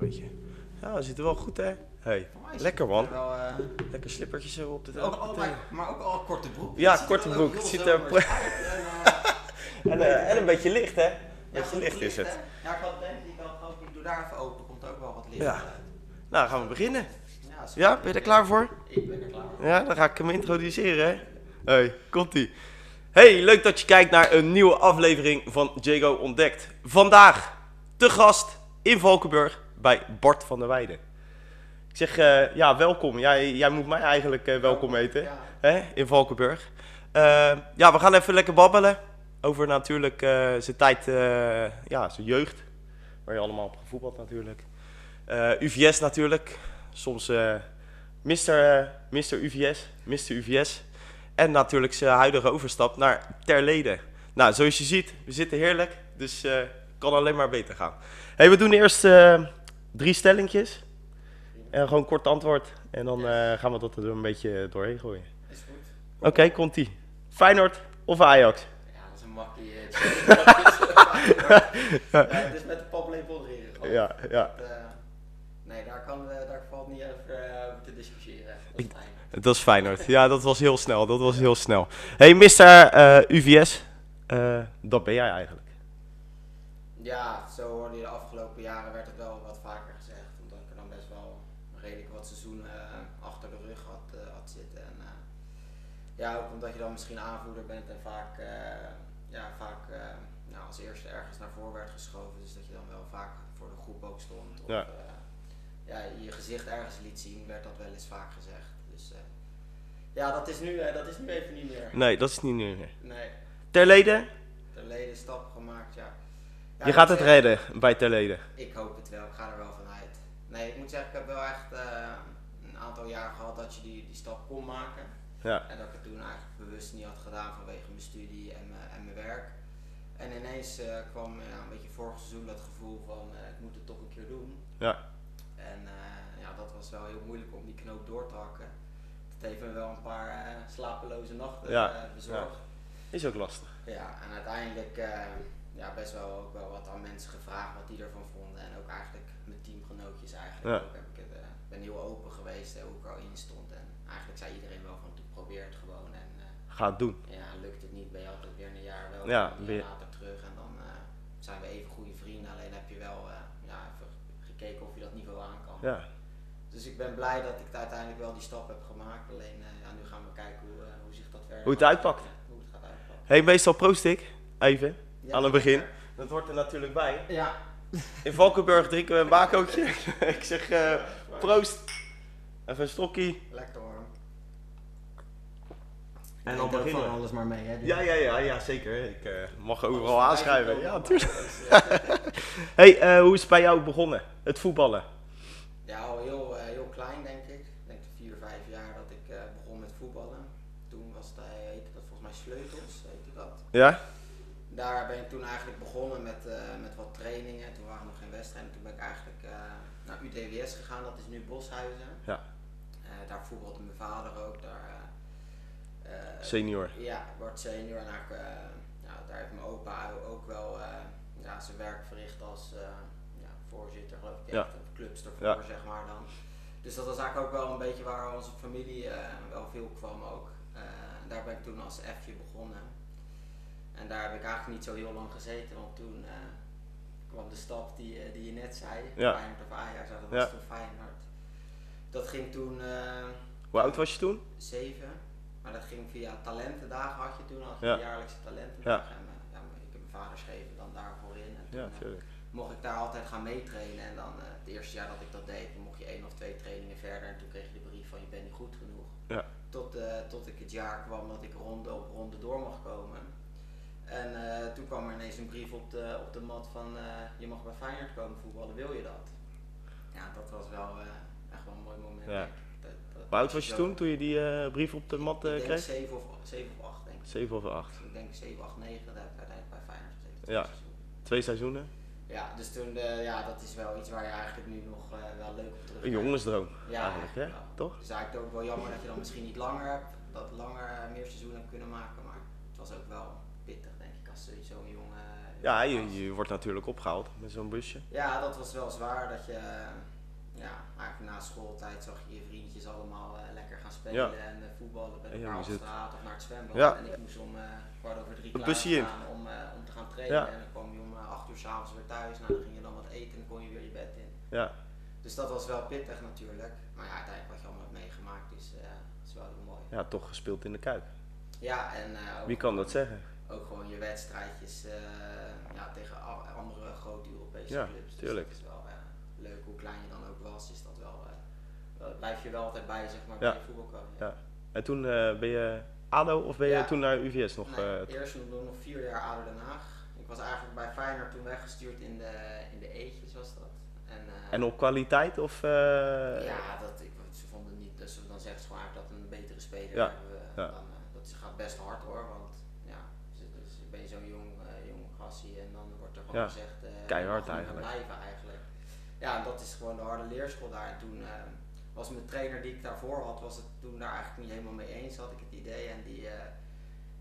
beetje. Ja, dat ziet er wel goed, hè? Hey, lekker man. Wel, eh, Lekker slippertjes zo op de ook, al, maar, maar ook al korte broek. Ja, Het korte broek. Het ziet er uit en, En, en een beetje licht, hè? ja, Beetje licht is hè? het. Ja, ik had denk ik kan gewoon, ik doe daar even open, komt ook wel wat licht Ja. uit. Nou, gaan we beginnen. Ja, ben je er klaar voor? Ik ben er klaar voor. Ja, dan ga ik hem introduceren, hè? Hey, komt-ie. Hey, leuk dat je kijkt naar een nieuwe aflevering van Jago Ontdekt. Vandaag te gast in Valkenburg bij Bart van der Weijden. Ik zeg, eh, ja, welkom. Jij, jij moet mij eigenlijk eh, welkom heten, Ja. hè, in Valkenburg. Eh, ja, we gaan even lekker babbelen over natuurlijk zijn tijd, ja, zijn jeugd. Waar je allemaal op gevoetbald natuurlijk. UVS natuurlijk. Soms Mr. eh, Mr. UVS, Mr. UVS. En natuurlijk zijn huidige overstap naar Terlede. Nou, zoals je ziet, we zitten heerlijk. Dus kan alleen maar beter gaan. Hey, we doen eerst drie stellingjes. En gewoon kort antwoord. En dan eh, gaan we dat er een beetje doorheen gooien. Is goed. Oké, komt-ie. Feyenoord of Ajax? Ja, dat is een makkie. het is met de paplepel erin. Ja, ja. Dat, eh, nee, daar, kan, eh, daar valt niet over te discussiëren. Dat is fijn. Dat is Feyenoord. Ja, dat was heel snel. Dat was heel snel. Hey, Mr. eh, UVS. dat ben jij eigenlijk. Ja, zo hoorde je de afgelopen jaren werd het wel wat vaker gezegd. Omdat ik er dan best wel redelijk wat seizoenen eh, achter de rug had, eh, had zitten. En, eh, ja, ook omdat je dan misschien aanvoerder bent en vaak, eh, ja, vaak eh, nou, als eerste ergens naar voren werd geschoven. Dus dat je dan wel vaak voor de groep ook stond. Of Ja. eh, ja, je gezicht ergens liet zien, werd dat wel eens vaak gezegd. Dus ja, dat is, nu, dat is nu even niet meer. Nee, dat is niet meer. Nee, Terlede, terleden stap gemaakt, ja. Ja, je gaat het zeggen- redden bij Terlede. Ik hoop het wel, ik ga er wel vanuit. Nee, ik moet zeggen, ik heb wel echt een aantal jaar gehad dat je die, die stap kon maken. Ja. En dat ik het toen eigenlijk bewust niet had gedaan vanwege mijn studie en mijn, en mijn werk. En ineens eh, kwam ja, een beetje vorig seizoen dat gevoel van eh, ik moet het toch een keer doen. Ja. En eh, ja, dat was wel heel moeilijk om die knoop door te hakken. Dat heeft me wel een paar slapeloze nachten Ja, bezorgd. Is ook lastig. Ja, en uiteindelijk ja, best wel ook wel wat aan mensen gevraagd wat die ervan vonden. En ook eigenlijk mijn teamgenootjes eigenlijk. Ja. Ook heb ik het, ben heel open geweest eh, hoe ik erin stond. En eigenlijk zei iedereen wel van probeer het gewoon. Doen. ja, lukt het niet, ben je altijd weer een jaar wel Ja, een jaar later terug. En dan eh, zijn we even goede vrienden. Alleen heb je wel eh, ja, even gekeken of je dat niveau aan kan. Ja. Dus ik ben blij dat ik uiteindelijk wel die stap heb gemaakt. Alleen eh, ja, nu gaan we kijken hoe, hoe zich dat verder Hoe het uitpakt. Hoe het gaat uitpakken. Hey, meestal proost ik. Even. Ja, aan het begin. Dat hoort er natuurlijk bij. Ja, In Valkenburg drinken we een bakootje. ik zeg proost. Even een stokkie. lekker hoor. En dan beginnen van alles maar mee, hè? Ja, ja, ja, ja, zeker. Ik eh, mag overal aanschrijven. Ja, natuurlijk. Eh, Hey, eh, hoe is het bij jou begonnen? Het voetballen? ja, al heel, eh, heel klein denk ik. Ik denk vier, vijf jaar dat ik eh, begon met voetballen. Toen was eh, heette dat volgens mij Sleutels, heette dat. Ja? Daar ben ik toen eigenlijk begonnen met, eh, met wat trainingen. Toen waren er nog geen wedstrijden. Toen ben ik eigenlijk eh, naar UDWS gegaan, dat is nu Boshuizen. Ja. Eh, daar voetbalde mijn vader ook. Daar, eh, eh, Senior. Ja, Bart senior. En eigenlijk, eh, ja, daar heeft mijn opa ook wel eh, ja, zijn werk verricht als eh, ja, voorzitter, geloof ik. Ja. Of clubs ervoor, zeg maar dan. Dus dat was eigenlijk ook wel een beetje waar onze familie wel veel kwam ook. Daar ben ik toen als F'je begonnen. En daar heb ik eigenlijk niet zo heel lang gezeten, want toen kwam de stap die, die je net zei. Ja. Feyenoord of Ajax, ja, dat was Ja. toen Feyenoord. Dat ging toen Hoe oud was je toen? zeven. Maar dat ging via talentendagen had je toen, had je Ja. de jaarlijkse talentendagen. En, eh, ja, ik heb mijn vader schreven dan daarvoor in. En toen Ja, eh, tuurlijk. mocht ik daar altijd gaan meetrainen. En dan eh, het eerste jaar dat ik dat deed, mocht je één of twee trainingen verder. En toen kreeg je de brief van je bent niet goed genoeg. Ja. Tot, tot ik het jaar kwam dat ik ronde op ronde door mag komen. En toen kwam er ineens een brief op de, op de mat van je mag bij Feyenoord komen voetballen, wil je dat? Ja, dat was wel echt wel een mooi moment. Ja. Hoe oud was je toen, toen je die eh, brief op de mat ik denk kreeg? 7 of, 7 of 8 denk ik. 7 of 8. Ik denk 7, 8, 9, dat heb ik uiteindelijk bij Feyenoord gezeten. Ja. twee seizoenen. Ja, dus toen, eh, ja, dat is wel iets waar je eigenlijk nu nog wel leuk op terug Een jongensdroom. Ja, eigenlijk, hè? wel. Toch? Is eigenlijk ook wel jammer dat je dan misschien niet langer hebt, dat langer meer seizoenen hebt kunnen maken, maar het was ook wel pittig denk ik als zo'n jonge, Ja, je, je wordt natuurlijk opgehaald met zo'n busje. Ja, dat was wel zwaar dat je, ja, na schooltijd zag je je vriendjes allemaal eh, lekker gaan spelen Ja. en eh, voetballen bij elkaar ja, op straat of naar het zwembad. Ja. En ik moest om eh, kwart over drie klaar staan om, om te gaan trainen. Ja. En dan kwam je om acht uur s'avonds weer thuis. Nou, dan ging je dan wat eten en dan kon je weer je bed in. Ja, Dus dat was wel pittig natuurlijk. Maar ja, uiteindelijk wat je allemaal hebt meegemaakt is, is wel heel mooi. ja toch gespeeld in de Kuip. Ja, en Wie kan dat zeggen? Ook gewoon je wedstrijdjes ja, tegen andere grote Europese Ja, clubs. Dus tuurlijk. dat is wel eh, leuk, hoe klein je dan ook was, is dat wel, eh, wel- blijf je wel altijd bij, zeg maar, Ja. bij je voetbalcarrière. Ja. En toen eh, ben je ADO of ben je Ja. toen naar UVS nog? Nee, eh, eerst nog, nog vier jaar ADO Den Haag. Ik was eigenlijk bij Feyenoord toen weggestuurd in de, in de eetjes was dat. En, eh, en op kwaliteit of? ja, dat, ik, ze vonden niet, dus dan zeggen ze gewoon dat een betere speler Ja, hebben. Dan, dat gaat best hard hoor, want ja, dus, dus ben je zo'n jong, jong gassie en dan wordt er gewoon gezegd, keihard eigenlijk. blijven eigenlijk. Ja, en dat is gewoon de harde leerschool daar. En toen was mijn trainer die ik daarvoor had, was het toen daar eigenlijk niet helemaal mee eens, had ik het idee. En die, eh,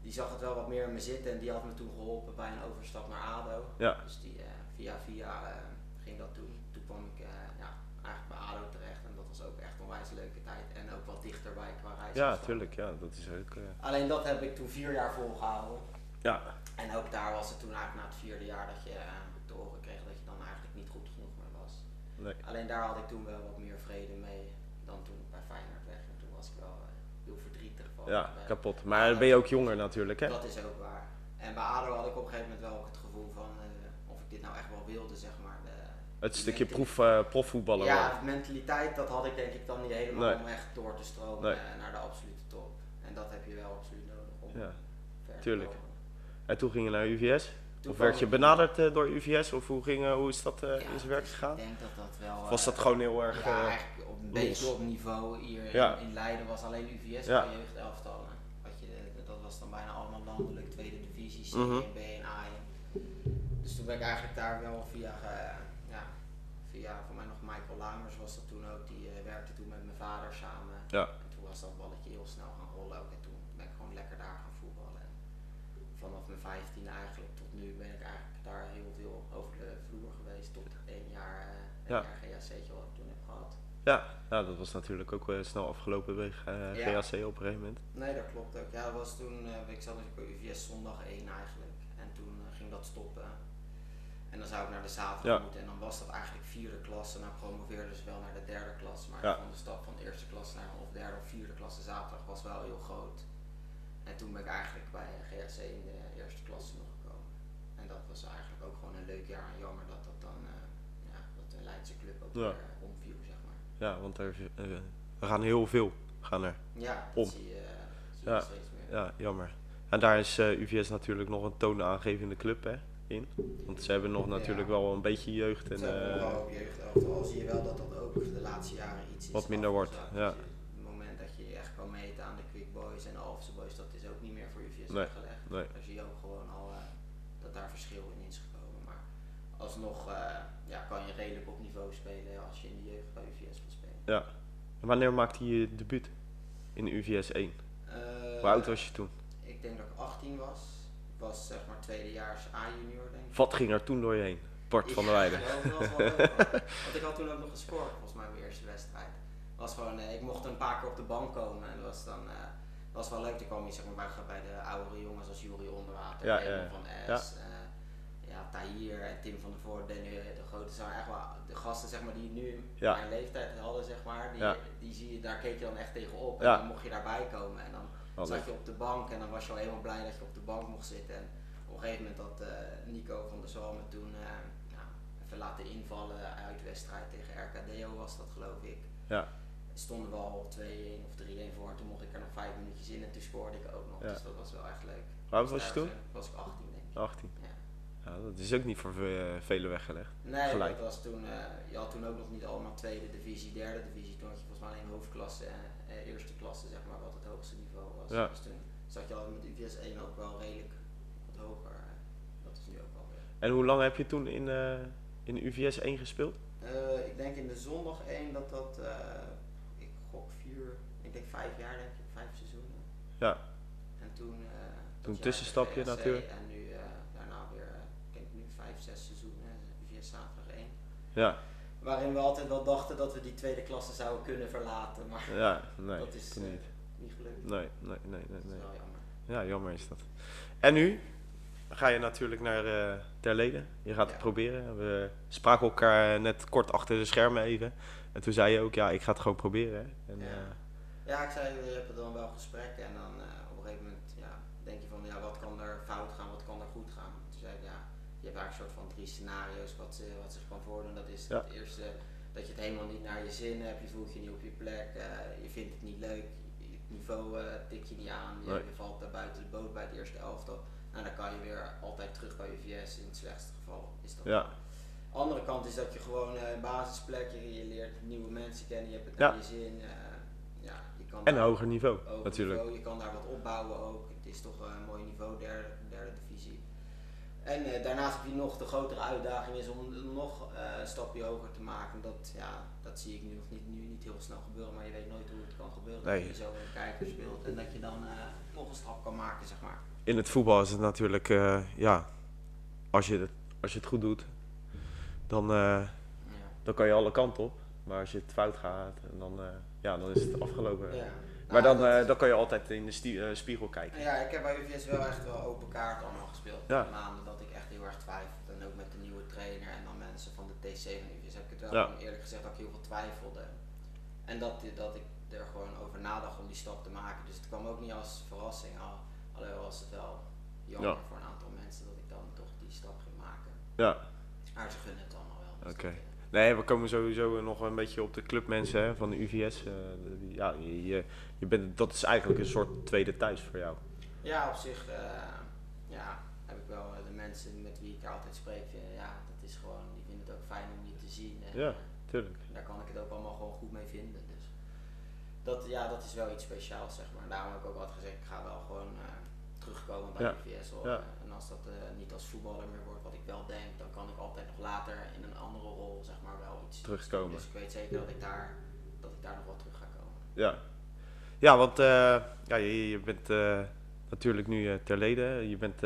die zag het wel wat meer in me zitten en die had me toen geholpen bij een overstap naar ADO. Ja. Dus die eh, via via eh, ging dat doen. Toen kwam ik ja, eigenlijk bij ADO terecht en dat was ook echt een onwijs leuke tijd. En ook wat dichterbij qua reis. ja, tuurlijk. Ja, dat is ook. Alleen dat heb ik toen vier jaar volgehouden. ja, En ook daar was het toen eigenlijk na het vierde jaar dat je te horen kreeg dat je dan eigenlijk niet goed genoeg meer was. nee. Alleen daar had ik toen wel wat meer vrede mee dan toen bij Feyenoord weg. En toen was ik wel eh, heel verdrietig van. ja, kapot. Maar dan ben je ook jonger natuurlijk, hè? Dat is ook waar. En bij ADO had ik op een gegeven moment wel ook het gevoel van eh, of ik dit nou echt wel wilde, zeg maar. De, Het stukje proef, eh, profvoetballer. Ja, de mentaliteit, dat had ik denk ik dan niet helemaal Nee. om echt door te stromen Nee. naar de absolute top. En dat heb je wel absoluut nodig om Ja, ver tuurlijk. komen. En toen ging je naar UVS? Toen Of werd je benaderd door UVS? Of hoe, ging, hoe is dat Ja, in zijn werk gegaan? Ik denk dat dat wel. Of was dat gewoon heel erg... ja, op een beetje op niveau hier Ja. in, Leiden was alleen UVS Ja. qua jeugdelftallen. Wat je, dat was dan bijna allemaal landelijk, tweede divisie, C Mhm. B en A. Dus toen ben ik eigenlijk daar wel via, ja, via voor mij nog Michael Lamers was dat toen ook, die eh, werkte toen met mijn vader samen. Ja. En toen was dat balletje heel snel gaan rollen ook en toen ben ik gewoon lekker daar gaan voetballen. En vanaf mijn 15 eigenlijk tot nu ben ik eigenlijk daar heel veel over de vloer geweest tot één jaar, eh, Ja. jaar GHC'tje wat ik toen heb gehad. Ja, ja, dat was natuurlijk ook eh, snel afgelopen bij eh, Ja. GAC op een gegeven moment. Nee, dat klopt ook. Ja, dat was toen, eh, ik zat natuurlijk bij UVS zondag 1 eigenlijk. En toen eh, ging dat stoppen. En dan zou ik naar de zaterdag Ja. moeten. En dan was dat eigenlijk vierde klasse. Nou promoveerde ze wel naar de derde klasse. Maar Ja. van de stap van eerste klasse naar of derde of vierde klasse zaterdag was wel heel groot. En toen ben ik eigenlijk bij eh, GHC in de eerste klasse nog gekomen. En dat was eigenlijk ook gewoon een leuk jaar. En jammer dat dat dan, eh, ja, dat de Leidse club ook Ja. weer eh, omviel, zeg maar. Ja, want er, eh, er gaan heel veel gaan er. Ja, dat Om. zie je, eh, zie Ja. je steeds meer. Ja, jammer. En daar is eh, UVS natuurlijk nog een toonaangevende club hè, in. Want ze hebben nog Ja. natuurlijk wel een beetje jeugd. En, eh, jeugdelftal, al zie je wel dat dat ook de laatste jaren iets is Wat minder wordt, ja. Dus je- het moment dat je je echt kan meten aan de Quick Boys en de Alphense Boys, dat is ook niet meer voor UVS Nee, weggelegd. nee. Daar zie je ook gewoon al eh, dat daar verschil in is gekomen. Maar alsnog eh, ja, kan je redelijk op niveau spelen als je in de jeugd bij UVS wil spelen. Ja. En wanneer maakte je je debuut in de UVS 1? Eh, Hoe oud was je toen? Ik denk dat ik 18 was. Ik was zeg maar tweedejaars A-junior denk ik. Wat ging er toen door je heen? Bart van der Weijden. Ja, dat was wel leuk, hoor. Want ik had toen ook nog gescoord, volgens mij mijn eerste wedstrijd. Was gewoon, eh, ik mocht een paar keer op de bank komen en dat was dan eh, dat was wel leuk. Toen kwam je zeg maar, bij, de oudere jongens als Jury Onderwater, Ja, van. S, ja. Tahir en Tim van der Voort, Danny de Grote. zijn echt wel de gasten zeg maar, die nu Ja. mijn leeftijd hadden, zeg maar, die, Ja. die zie je, daar keek je dan echt tegenop. En dan mocht je daarbij komen en dan zat je op de bank en dan was je al helemaal blij dat je op de bank mocht zitten. En op een gegeven moment had eh, Nico van der Zalmen toen eh, nou, even laten invallen uit wedstrijd tegen RKDO was dat geloof ik. Ja. Stonden we al 2-1 of 3-1 voor en toen mocht ik er nog 5 minuutjes in en toen scoorde ik ook nog. Dus dat was wel echt leuk. Oud was je toen? Was ik 18 denk ik. 18. Ja. Dat is ook niet voor ve- velen weggelegd. Nee, Gelijk. dat was toen, eh, je had toen ook nog niet allemaal tweede divisie, derde divisie. Toen had je volgens mij alleen hoofdklasse en eh, eerste klasse, zeg maar, wat het hoogste niveau was. Ja. Dus toen zat je al met UVS 1 ook wel redelijk wat hoger. eh. dat is nu ook wel weer. En hoe lang heb je toen in, in UVS 1 gespeeld? Ik denk in de zondag 1 dat dat, ik gok vier, ik denk vijf jaar denk ik, vijf seizoenen. Ja. En toen, Toen tussenstapje GHC natuurlijk. En nu eh, daarna weer, eh, ik denk nu UVS zaterdag 1. Ja, Waarin we altijd wel dachten dat we die tweede klasse zouden kunnen verlaten, maar ja, nee, dat is eh, niet. niet gelukt. Nee, nee, nee, nee, Dat is nee. wel jammer. Ja, jammer is dat. En nu ga je natuurlijk naar eh Terleden. Je gaat het proberen. We spraken elkaar net kort achter de schermen even. En toen zei je ook, ja, ik ga het gewoon proberen. En, Ja. eh, Ja, ik zei, je hebt dan wel gesprekken en dan eh, op een gegeven moment ja, denk je van ja, wat kan er fout gaan, wat kan er goed gaan. Toen zei ik ja, je hebt eigenlijk een soort van drie scenario's wat, ze, wat zich kan voordoen. Dat is Ja. het eerste dat je het helemaal niet naar je zin hebt, je voelt je niet op je plek, eh, je vindt het niet leuk, je- het niveau eh tik je niet aan, je, Nee. je valt daar buiten de boot bij het eerste elftal. Nou, dan kan je weer altijd terug bij UVS in het slechtste geval. Is dat Ja. andere kant is dat je gewoon eh, een basisplek, je, je leert nieuwe mensen kennen, je hebt het Ja. naar je zin. ja, je kan en een hoger niveau, hoger natuurlijk. niveau, je kan daar wat opbouwen ook. Het is toch een mooi niveau, derde, derde divisie. En eh, daarnaast heb je nog de grotere uitdaging is om nog eh, een stapje hoger te maken. Dat, ja, dat zie ik nu nog niet, nu niet heel snel gebeuren, maar je weet nooit hoe het kan gebeuren. Nee. Dat je zo in de kijker speelt en dat je dan eh, nog een stap kan maken, zeg maar. In het voetbal is het natuurlijk, ja, als je, het, als je het goed doet, dan, Ja. dan kan je alle kanten op. Maar als je het fout gaat, dan, ja, dan is het afgelopen. Ja. Maar Nou, dan, dat eh, dan kan je altijd in de eh, spiegel kijken. Ja, ik heb bij UVS wel echt wel open kaart allemaal gespeeld. Ja. De maanden dat ik echt heel erg twijfelde. En ook met de nieuwe trainer en dan mensen van de TC van UVS heb ik het wel Ja. eerlijk gezegd dat ik heel veel twijfelde. En dat, dat ik er gewoon over nadacht om die stap te maken. Dus het kwam ook niet als verrassing. Al, alleen was het wel jammer Ja. voor een aantal mensen dat ik dan toch die stap ging maken. Ja, Maar ze gunnen het allemaal wel. dus Oké. eh, nee, we komen sowieso nog een beetje op de clubmensen hè, van de UVS. eh, ja, je, je, bent, dat is eigenlijk een soort tweede thuis voor jou. Ja, op zich eh, ja, heb ik wel eh, de mensen met wie ik altijd spreek. ja, dat is gewoon, die vinden het ook fijn om je te zien. En, Ja. Tuurlijk. daar kan ik het ook allemaal gewoon goed mee vinden. Dus dat, ja, dat is wel iets speciaals, zeg maar. Daarom heb ik ook altijd gezegd, ik ga wel gewoon terugkomen bij Ja. de VS. Ja. En als dat niet als voetballer meer wordt, wat ik wel denk, dan kan ik altijd nog later in een andere rol, zeg iets Terugkomen. Dus ik weet zeker dat ik daar, dat ik daar nog wel terug ga komen. Ja, ja want eh, ja, je, je bent eh, natuurlijk nu eh, ter lede. Je bent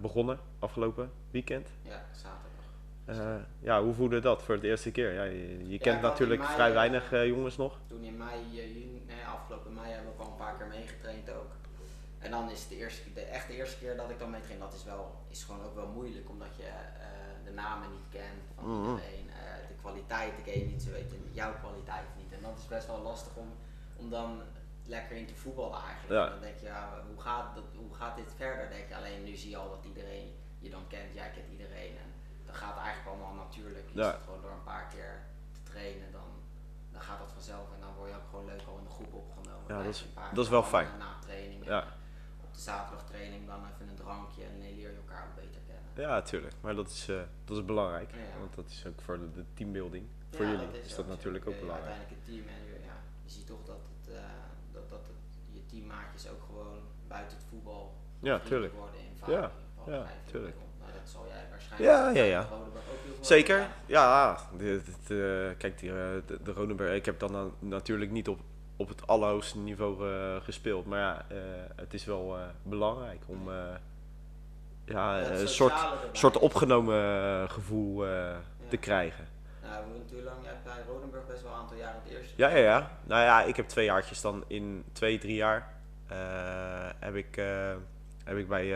begonnen afgelopen weekend. Ja, zaterdag. Ja, hoe voelde dat voor de eerste keer? Ja, je, je kent natuurlijk mei, vrij weinig jongens nog. Toen in mei, juni, nee, afgelopen mei hebben we al een paar keer meegetraind ook. En dan is het de eerste, de echt de eerste keer dat ik dan meetrain, dat is, wel, is gewoon ook wel moeilijk, omdat je eh, de namen niet kent van Mhm. iedereen. eh, de kwaliteiten ken je niet, ze weten jouw kwaliteit niet. En dat is best wel lastig om, om dan lekker in te voetballen eigenlijk. Ja. Dan denk je, ja, hoe gaat, dat, hoe gaat dit verder? Denk je, alleen nu zie je al dat iedereen je dan kent, jij kent iedereen. En dan gaat het eigenlijk allemaal natuurlijk. Je Ja. zit gewoon door een paar keer te trainen, dan, dan gaat dat vanzelf. En dan word je ook gewoon leuk al in de groep opgenomen. Ja, dat is- dat is wel fijn. Na training. Ja. Op de zaterdagtraining dan even een drankje en dan leer je elkaar ook beter kennen. Ja, natuurlijk. Maar dat is, eh, dat is belangrijk. Ja. Want dat is ook voor de, de teambuilding. Voor Ja, jullie is, dat natuurlijk ook belangrijk. Uiteindelijk het team en je, ja, je ziet toch dat, het, eh, dat, dat het, je teammaatjes ook gewoon buiten het voetbal Ja, tuurlijk. worden in Ja, vaak. ja, tuurlijk. Nou, dat zal jij waarschijnlijk Ja, ja, ja. Zeker, ja. Dit, dit, eh, kijk, die, de, de ik heb dan na- natuurlijk niet op, op het allerhoogste niveau eh, gespeeld. Maar ja, eh, het is wel eh, belangrijk om ja, Ja, een soort, erbij. soort opgenomen gevoel te krijgen. Nou, hoe lang? Jij hebt bij Rodenburg best wel een aantal jaar in het eerste. Ja, ja, ja. Nou ja, ik heb twee jaartjes dan in twee, drie jaar heb, ik, heb ik bij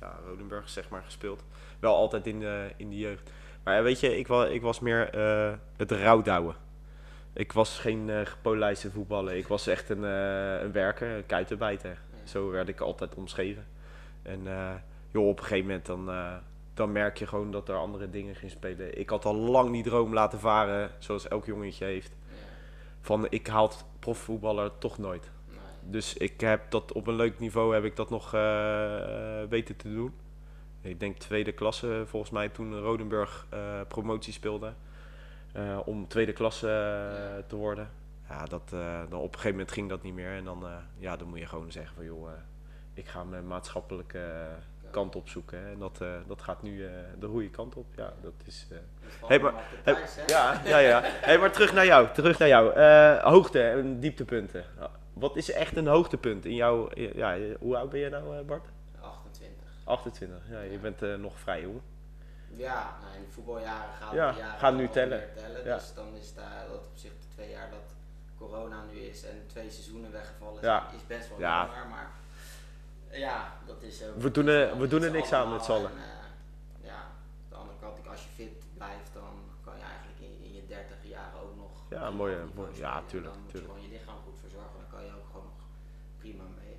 ja, Rodenburg zeg maar gespeeld. Wel altijd in de, in de jeugd. Maar weet je, ik, wa, ik was meer het rouwdouwen. Ik was geen eh gepolijste voetballer. Ik was echt een, eh, een werker, een kuitenbijter. Zo werd ik altijd omschreven. En eh, joh, op een gegeven moment dan, dan merk je gewoon dat er andere dingen gaan spelen. Ik had al lang die droom laten varen, zoals elk jongetje heeft. Ja, Van ik haal profvoetballer toch nooit. nee. Dus ik heb dat op een leuk niveau heb ik dat nog weten te doen. Ik denk tweede klasse volgens mij toen Rodenburg promotie speelde. Eh, om tweede klasse eh, te worden. Ja, dat, eh, dan op een gegeven moment ging dat niet meer. En dan, eh, ja, dan moet je gewoon zeggen van joh, eh, ik ga mijn maatschappelijke kant opzoeken. hè. En dat, eh, dat gaat nu eh, de goede kant op. Ja, dat is... eh, Dat Hey, maar- op Hey, thuis, ja, ja, ja. Hey, maar terug naar jou. Terug naar jou. Eh, hoogte en dieptepunten. Wat is echt een hoogtepunt in jouw... Ja, hoe oud ben je nou, eh, Bart? 28. 28. Ja, je bent eh, nog vrij jong. Ja, nou, in de voetbaljaren gaan Ja, die jaren gaan nu tellen. Ja. Dus dan is daar dat op zich de twee jaar dat corona nu is en twee seizoenen weggevallen is, Ja. is best wel Ja. jammer. Maar ja, dat is ook. We doen er- we doen er niks aan met z'n allen. en, eh, ja, aan de andere kant, als je fit blijft, dan kan je eigenlijk in, in je dertig jaar ook nog. Ja, mooi. Ja, tuurlijk, Dan moet tuurlijk. je gewoon je lichaam goed verzorgen, dan kan je ook gewoon nog prima mee.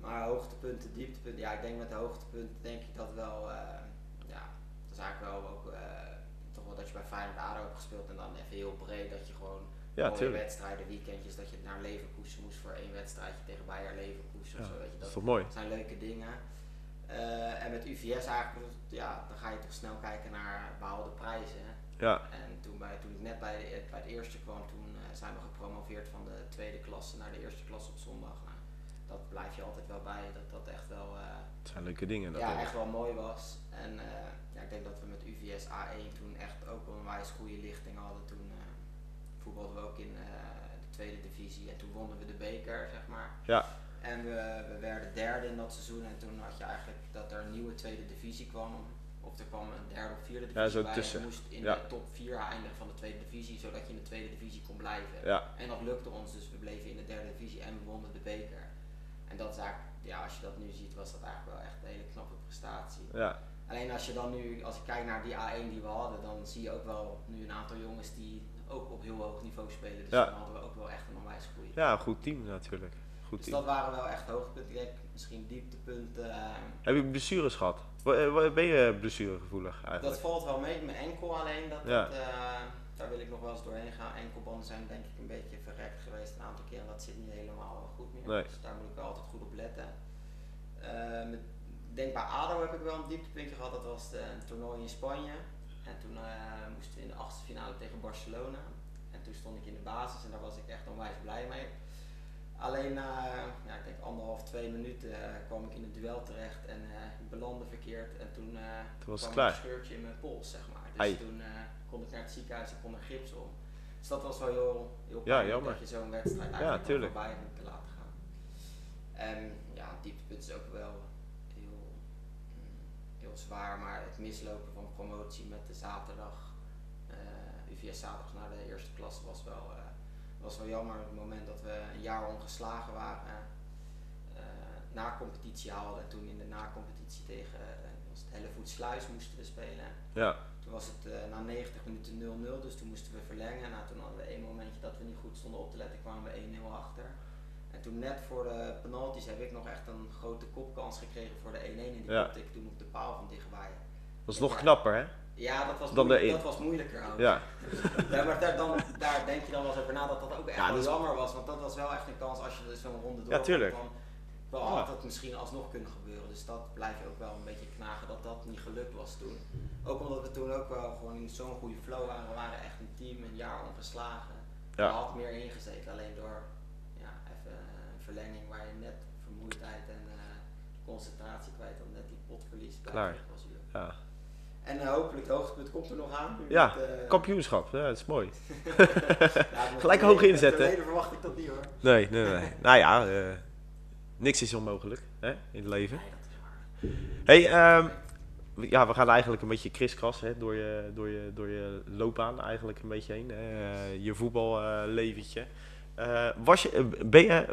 Maar hoogtepunten, dieptepunten, ja, ik denk met de hoogtepunten denk ik dat wel, eh, eigenlijk wel ook eh, toch wel dat je bij Feyenoord ADO hebt gespeeld en dan even heel breed dat je gewoon Ja, wedstrijden, weekendjes, dat je naar Leverkusen moest voor één wedstrijdje tegen Bayer Leverkusen Ja, of zo, weet je, dat is dat toch mooi? zijn leuke dingen. Eh, en met UVS eigenlijk, ja, dan ga je toch snel kijken naar behaalde prijzen. Ja, En toen, bij, toen ik net bij, de, bij het eerste kwam, toen eh, zijn we gepromoveerd van de tweede klasse naar de eerste klasse op zondag. Nou, dat blijf je altijd wel bij, dat dat echt wel, het zijn leuke dingen. Dat ja, echt wel mooi was. En eh, ja, ik denk dat we met UVS A1 toen echt ook wel een wijs goede lichting hadden. Toen eh, voetbalden we ook in eh, de tweede divisie en toen wonnen we de beker, zeg maar. Ja. En we, we werden derde in dat seizoen en toen had je eigenlijk dat er een nieuwe tweede divisie kwam. Of er kwam een derde of vierde divisie Ja, zo bij. tussen. En je moest in Ja. de top 4 eindigen van de tweede divisie, zodat je in de tweede divisie kon blijven. Ja, En dat lukte ons, dus we bleven in de derde divisie en we wonnen de beker. En dat is eigenlijk, ja, als je dat nu ziet, was dat eigenlijk wel echt een hele knappe prestatie. ja, Alleen als je dan nu, als ik kijk naar die A1 die we hadden, dan zie je ook wel nu een aantal jongens die ook op heel hoog niveau spelen. Dus Ja. dan hadden we ook wel echt een onwijs goede. ja, een goed team natuurlijk. Goed Dus team. dat waren wel echt hoogtepunten. Ik misschien dieptepunten. eh, Heb je blessures gehad? Wa- Ben je blessuregevoelig dat eigenlijk? valt wel mee. Mijn enkel alleen, dat, Ja. dat, eh, daar wil ik nog wel eens doorheen gaan. Enkelbanden zijn denk ik een beetje verrekt geweest een aantal keer. En dat zit niet helemaal goed meer. Nee. Dus daar moet ik wel altijd goed op letten. Eh, denk bij ADO heb ik wel een dieptepuntje gehad. Dat was de, een toernooi in Spanje. En toen eh, moesten we in de achtste finale tegen Barcelona. En toen stond ik in de basis en daar was ik echt onwijs blij mee. Alleen na, ja, ik denk anderhalf, twee minuten eh, kwam ik in een duel terecht en eh, ik belandde verkeerd. En toen, eh, Toen was het kwam klaar. een scheurtje in mijn pols, zeg maar. Dus Ai. toen eh, kon ik naar het ziekenhuis en kon er gips om. Dus dat was wel heel, heel Ja, pijnlijk jammer. dat je zo'n wedstrijd eigenlijk ja, voorbij moet laten gaan. En ja, het dieptepunt is ook wel zwaar, maar het mislopen van promotie met de zaterdag, eh UVS zaterdag naar de eerste klasse was wel, eh, was wel jammer. Het moment dat we een jaar ongeslagen waren, eh na competitie haalden en toen in de na-competitie tegen was het Hellevoet Sluis moesten we spelen. Ja, Toen was het na 90 minuten 0-0, dus toen moesten we verlengen. Nou, toen hadden we één momentje dat we niet goed stonden op te letten, kwamen we 1-0 achter. En toen net voor de penalties heb ik nog echt een grote kopkans gekregen voor de 1-1 en die Ja. kopte ik toen op de paal van dichtbij. dat is nog Ja. knapper hè? Ja, dat was, Dan de dat was moeilijker ook. Ja, Ja, maar daar, dan, daar denk je dan wel eens over na dat dat ook echt Ja, wel jammer was. Want dat was wel echt een kans als je dus zo'n ronde door Ja, tuurlijk. Dan, wel had dat misschien alsnog kunnen gebeuren. Dus dat blijf je ook wel een beetje knagen dat dat niet gelukt was toen. Ook omdat we toen ook wel gewoon in zo'n goede flow waren. We waren echt een team, een jaar ongeslagen. Er had meer ingezeten, alleen door verlenging waar je net vermoeidheid en eh, concentratie kwijt had. Net die potverlies. Klaar. ja. En eh, hopelijk het hoogtepunt komt er nog aan. Ja, met, eh, Kampioenschap, ja, dat is mooi. met Gelijk hoog met inzetten. leden verwacht ik dat niet hoor. Nee, nee, nee. nou ja, niks is onmogelijk hè, in het leven. Hey, ehm, ja, we gaan eigenlijk een beetje kriskras hè, door, je, door, je, door je loopbaan eigenlijk een beetje heen. je voetballeventje. Eh, was je, eh, ben je,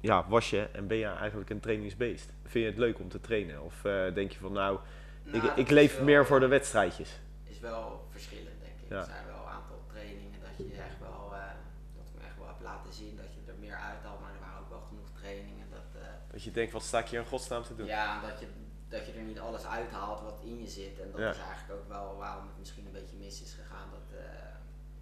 ja, was je en ben je eigenlijk een trainingsbeest? Vind je het leuk om te trainen? Of eh, denk je van nou, Nou, ik, dat ik leef wel- meer voor de wedstrijdjes? is wel verschillend, denk ik. Ja. Er zijn wel een aantal trainingen dat je echt wel, dat ik me echt wel heb laten zien dat je er meer uithaalt, maar er waren ook wel genoeg trainingen dat, Dat je denkt, wat sta ik hier in godsnaam te doen? ja, dat je, dat je er niet alles uithaalt wat in je zit. En dat Ja. is eigenlijk ook wel waarom het misschien een beetje mis is gegaan, dat, eh,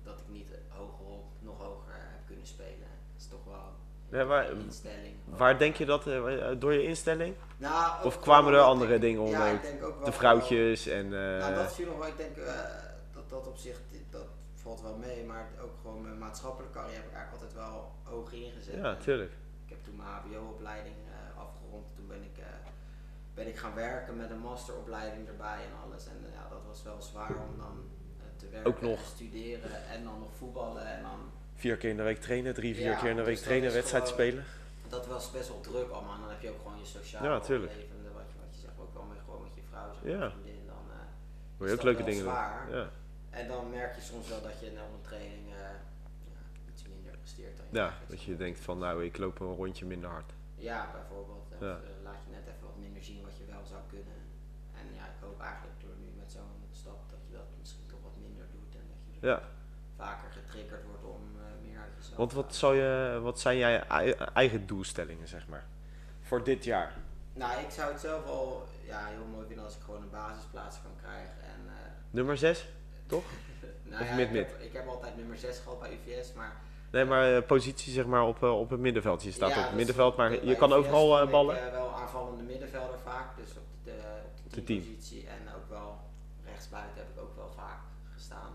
dat ik niet hoger op, nog hoger heb kunnen spelen. Dat is toch wel Ja, maar- een instelling. Waar denk je dat, eh, door je instelling? Nou, Of kwamen er andere dingen om, Ja, eh, ik denk ook wel De wel- vrouwtjes en... eh, Nou, dat viel nog wel. Ik denk eh, dat dat op zich, dat valt wel mee. Maar ook gewoon mijn maatschappelijke carrière heb ik eigenlijk altijd wel hoog ingezet. ja, tuurlijk. ik heb toen mijn HBO-opleiding eh, afgerond. Toen ben ik, eh, ben ik gaan werken met een masteropleiding erbij en alles. En eh, ja, dat was wel zwaar om dan eh, te werken Ook nog. en studeren en dan nog voetballen. En dan, Vier keer in de week trainen, drie, vier Ja, keer in de dus week dat trainen, wedstrijd gewoon- spelen. dat was best wel druk allemaal. En dan heb je ook gewoon je sociale Ja, tuurlijk. leven. en Wat je, wat je zegt ook wel met, gewoon met je vrouw, zeg Ja. vriendin. Dan, Wil je ook leuke dingen doen? zwaar. Ja. En dan merk je soms wel dat je na een training eh, ja, iets minder presteert dan je ja, dat je denkt van nou, ik loop een rondje minder hard. Ja, bijvoorbeeld. Eh, laat je net even wat minder zien wat je wel zou kunnen. En ja, ik hoop eigenlijk door nu met zo'n stap dat je dat misschien toch wat minder doet. En dat je Ja, vaker getriggerd wordt om eh, meer uit jezelf want wat, zou je, wat zijn jij ei- eigen doelstellingen, zeg maar? Voor dit jaar? Nou, ik zou het zelf wel ja, heel mooi vinden als ik gewoon een basisplaats kan krijgen. En, eh, Nummer 6? Toch? nou Of ja, mid, ik, mid? heb, ik heb altijd nummer 6 gehad bij UVS, maar Nee, maar eh, positie zeg maar op, eh, op het middenveld. Je staat Ja, op het is middenveld, maar je kan UVS overal eh, ik, ballen. eh, wel aanvallende middenvelder vaak, dus op de, op de teampositie en ook wel rechtsbuiten heb ik ook wel vaak gestaan.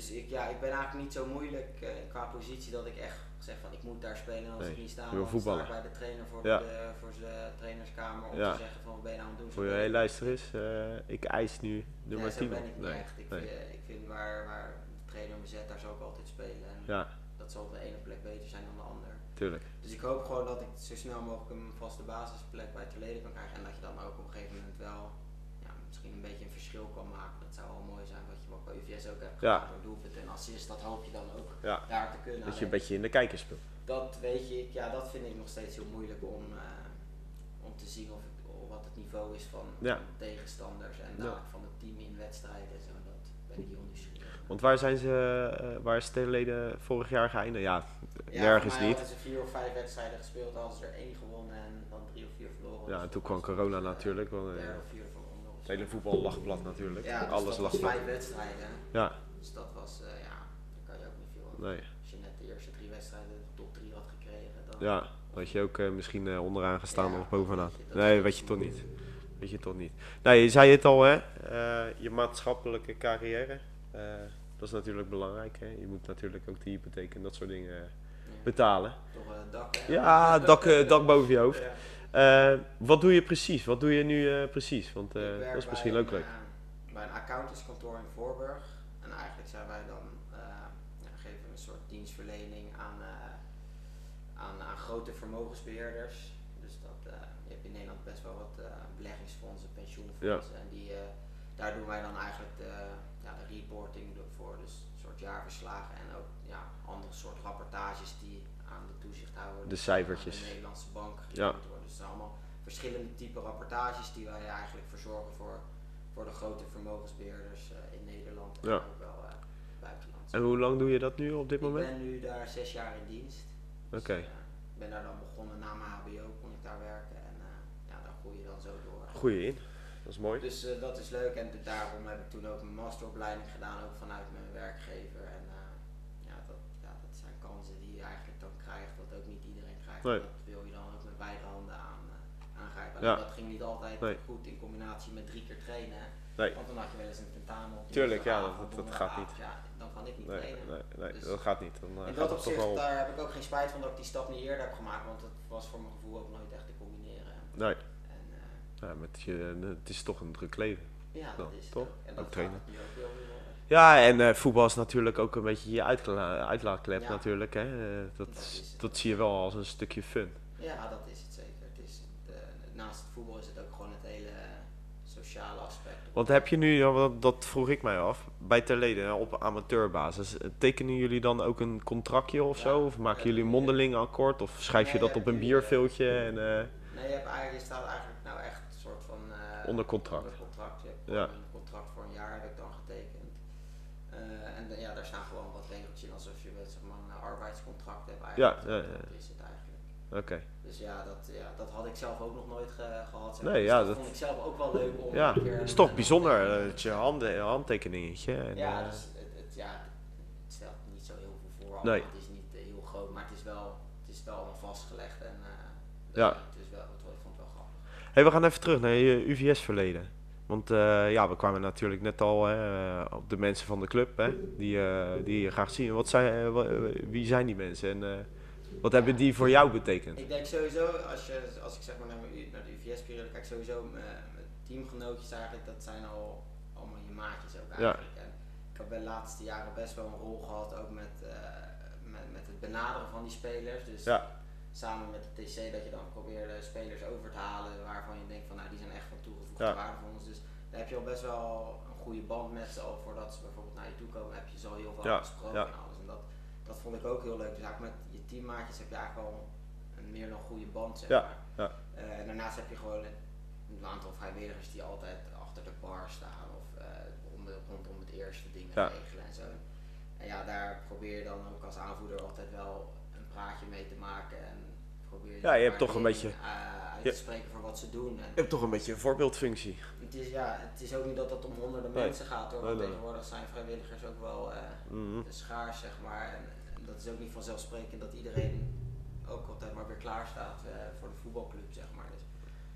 Dus ik, ja, ik ben eigenlijk niet zo moeilijk eh, qua positie dat ik echt zeg van ik moet daar spelen en als Nee, ik niet sta, dan sta ik bij de trainer voor, Ja. de, voor zijn trainerskamer om Ja. te zeggen van wat ben je nou aan het doen. Voor je, hey, ik- luister eens, eh, ik eis nu nummer nee, 10 zo ben ik niet Nee, echt. Ik, nee. vind, ik vind waar, waar de trainer me zet, daar zou ik altijd spelen. En Ja, dat zal op de ene plek beter zijn dan de andere. tuurlijk. Dus ik hoop gewoon dat ik zo snel mogelijk een vaste basisplek bij Toledo kan krijgen. En dat je dan ook op een gegeven moment wel ja, misschien een beetje een verschil kan maken. Dat zou wel mooi zijn wat je UVS ook hebt Ja. gedaan door doelpunten en assist. Dat hoop je dan ook Ja, daar te kunnen. dat je een beetje in de kijker speelt. dat weet je, ja, dat vind ik nog steeds heel moeilijk om, eh, om te zien of of wat het niveau is van, Ja. van tegenstanders en Ja. van het team in wedstrijden. Zo, dat ben ik heel nieuwsgierig. Want waar zijn ze, eh, waar is Stelleden vorig jaar geëindigd? Ja, Ja, nergens niet. hadden ze vier of vijf wedstrijden gespeeld, hadden ze er één gewonnen en dan drie of vier verloren. Ja, Dus en toen kwam corona eh, natuurlijk. Want, eh, derde of vierde verloren. of het hele voetbal lag plat natuurlijk. Ja, dus Alles dat vijf wedstrijden. Ja, Dus dat was, eh, ja, daar kan je ook niet veel aan. nee. Als je net de eerste drie wedstrijden de top drie had gekregen, dan... Ja, had je ook eh, misschien eh, onderaan gestaan Ja, of bovenaan. weet dat Nee, weet je toch niet. Weet je toch niet. Nee, je zei het al hè, je maatschappelijke carrière. dat is natuurlijk belangrijk hè. Je moet natuurlijk ook de hypotheek en dat soort dingen betalen. toch het dak, hè? Ja, dak, dak boven je hoofd. Ja. Eh, wat doe je precies? Wat doe je nu eh, precies? Want eh, dat is misschien ook leuk. bij een accountantskantoor in Voorburg. En eigenlijk zijn wij dan, ja, geven we een soort dienstverlening aan, aan, aan grote vermogensbeheerders. Dus dat, je hebt in Nederland best wel wat beleggingsfondsen, pensioenfondsen. En die, daar doen wij dan eigenlijk de, ja, de reporting voor. Dus een soort jaarverslagen en ook ja, andere soort rapportages die aan de toezichthouder. De cijfertjes. De Nederlandse bank Ja worden. Dus het zijn allemaal verschillende type rapportages die wij eigenlijk verzorgen voor, voor de grote vermogensbeheerders eh, in Nederland en Ja. ook wel eh, buitenland. En hoe lang doe je dat nu op dit ik moment? ben nu daar zes jaar in dienst. Dus, Oké. eh, ik ben daar dan begonnen na mijn HBO, kon ik daar werken en ja, daar groei je dan zo door. Goeie in. Dat is mooi. Dus dat is leuk en daarom heb ik toen ook mijn masteropleiding gedaan, ook vanuit mijn werkgever. En ja, dat, ja, dat zijn kansen die je eigenlijk dan krijgt, wat ook niet iedereen krijgt. Nee. Dat wil je dan ook met beide handen aan, eh, aangrijpen. Ja. Dat ging niet altijd Nee. goed in combinatie met drie keer trainen. Nee. Want dan had je wel eens een tentamen op Tuurlijk, ja, dat- dat gaat niet. Ja, dan kan ik niet Nee, trainen. nee, nee Dus- dat gaat niet. Dan eh, In dat opzicht, wel... daar heb ik ook geen spijt van dat ik die stap niet eerder heb gemaakt, want het was voor mijn gevoel ook nooit echt te combineren. Nee, En eh, ja, met je, het is toch een druk leven. ja, dat is toch? ook. En Ook dat trainen. ook worden. Ja, en eh, voetbal is natuurlijk ook een beetje je uitla uitlaatklep Ja. natuurlijk. Hè. Eh, dat, Dat dat zie je wel als een stukje fun. Ja, dat is het zeker. Het is het, eh, naast het voetbal is het ook gewoon het hele eh, sociale aspect. Want heb je nu, dat vroeg ik mij af, bij Terleden op amateurbasis, eh, tekenen jullie dan ook een contractje of zo? Of maken jullie een mondeling akkoord? Of schrijf je dat op een bierveeltje en, eh, Nee, je, hebt eigenlijk, je staat eigenlijk nou echt een soort van... eh, onder contract? Onder contract. Je hebt Ja. een contract voor een jaar heb ik dan getekend. En de- ja, daar staan gewoon wat regeltjes in alsof je met zeg maar, een arbeidscontract hebt eigenlijk. Ja, ja, ja. Dat is het eigenlijk. Oké. Dus ja, dat had ik zelf ook nog nooit ge- gehad. zeg Nee. Dus ja, dat, dat- vond ik zelf ook wel leuk om Ja, een keer... het is toch bijzonder, handtekening- eh, dat je hand, een handtekeningetje. En, ja, eh, dus het, het, ja, het stelt niet zo heel veel voor. Nee. Het is niet eh, heel groot, maar het is wel, het is wel allemaal vastgelegd. En, eh, Ja. Het is wel, het, ik vond het wel grappig. Hey, we gaan even terug naar je UVS-verleden. Want eh, ja, we kwamen natuurlijk net al hè, eh, op de mensen van de club, hè, die, eh, die je graag zien. Wat zijn, eh, eh, wie zijn die mensen en eh, wat hebben die voor jou betekend? Ik denk sowieso, als, je, als ik zeg maar naar, mijn, naar de UVS-periode kijk, sowieso mijn, mijn teamgenootjes eigenlijk, dat zijn al allemaal je maatjes ook eigenlijk. En ik heb de laatste jaren best wel een rol gehad, ook met, eh, met, met het benaderen van die spelers. Dus Ja. samen met de TC dat je dan probeerde spelers over te halen waarvan je denkt van nou die zijn echt van toegevoegde Ja. waarde voor ons. Dus daar heb je al best wel een goede band met ze. Al voordat ze bijvoorbeeld naar je toe komen, heb je zo heel veel gesproken ja. en alles. Dat, dat vond ik ook heel leuk. Dus eigenlijk met je teammaatjes heb je eigenlijk al een meer dan goede band. Zeg maar. ja. Eh, en daarnaast heb je gewoon een, een aantal vrijwilligers die altijd achter de bar staan of eh, om de, rondom het eerste dingen Ja. regelen en zo. En ja, daar probeer je dan ook als aanvoerder altijd wel een praatje mee te maken en probeer Ja, je hebt toch een beetje- eh, uit te spreken voor wat ze doen. En Je hebt toch een beetje een voorbeeldfunctie. het is, ja, het is ook niet dat het om honderden Nee. mensen gaat hoor, want Nee, nee, nee. tegenwoordig zijn vrijwilligers ook wel Mhm. schaars zeg maar. En dat is ook niet vanzelfsprekend dat iedereen ook altijd maar weer klaar staat eh, voor de voetbalclub zeg maar. Dus,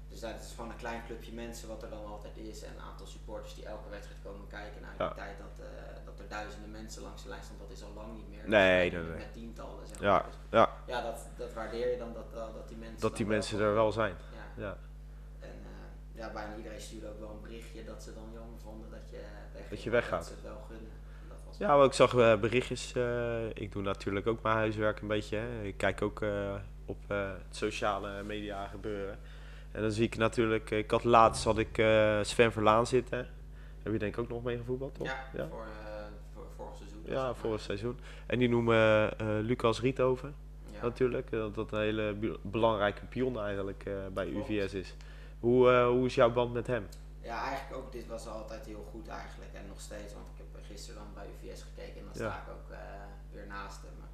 dus dat is gewoon een klein clubje mensen wat er dan altijd is en een aantal supporters die elke wedstrijd komen kijken. Ja. die tijd dat, eh, dat er duizenden mensen langs de lijn staan, dat is al lang niet meer. Nee, Dus nee, nee. Met tientallen zeg Ja, maar. Dus, ja, ja dat, dat waardeer je dan dat, dat, dat die mensen dat die mensen er wel zijn. Ja. Ja. En eh, ja, bijna iedereen stuurde ook wel een berichtje dat ze dan jammer vonden dat je wegging. Dat je weggaat. Dat ze het wel gunnen. Ja, maar ik zag eh, berichtjes. eh, ik doe natuurlijk ook mijn huiswerk een beetje. Hè. Ik kijk ook eh, op het sociale media gebeuren. En dan zie ik natuurlijk, ik had laatst had ik Sven Verlaan zitten. Heb je denk ik ook nog mee gevoetbald, toch? ja, ja. Voor, voor vorig seizoen. Ja, vorig seizoen. En die noemen Lucas Riethoven natuurlijk. Dat dat een hele belangrijke pion eigenlijk bij Klopt. UVS is. Hoe, hoe is jouw band met hem? Ja, eigenlijk ook. Dit was altijd heel goed eigenlijk. En nog steeds, want gisteren dan bij UVS gekeken en dan sta ik ook eh, weer naast hem.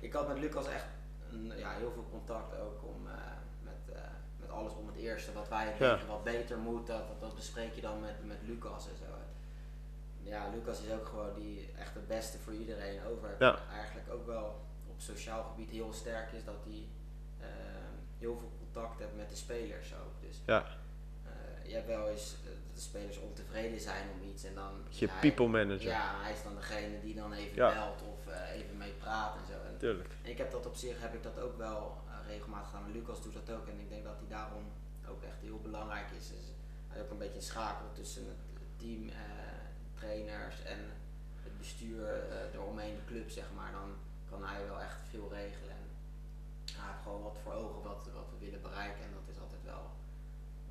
Ik had met Lucas echt een, ja, heel veel contact ook om, eh, met, eh, met alles om het eerste. Wat wij denken wat beter moet, dat, dat, bespreek je dan met, met Lucas en zo. Ja, Lucas is ook gewoon die echt het beste voor iedereen over. Ja. Eigenlijk ook wel op sociaal gebied heel sterk is dat hij heel veel contact hebt met de spelers ook. Dus Ja. je hebt wel eens de spelers ontevreden zijn om iets en dan. Je people manager. Ja, hij is dan degene die dan even Ja. belt of eh, even mee praat en zo. En, Tuurlijk. ik heb dat op zich heb ik dat ook wel eh, regelmatig gedaan. Lucas doet dat ook en ik denk dat hij daarom ook echt heel belangrijk is. Dus hij is ook een beetje een schakel tussen het team, eh, trainers en het bestuur eromheen de club zeg maar. Dan kan hij wel echt veel regelen. En hij heeft gewoon wat voor ogen wat, wat we willen bereiken en dat is altijd wel,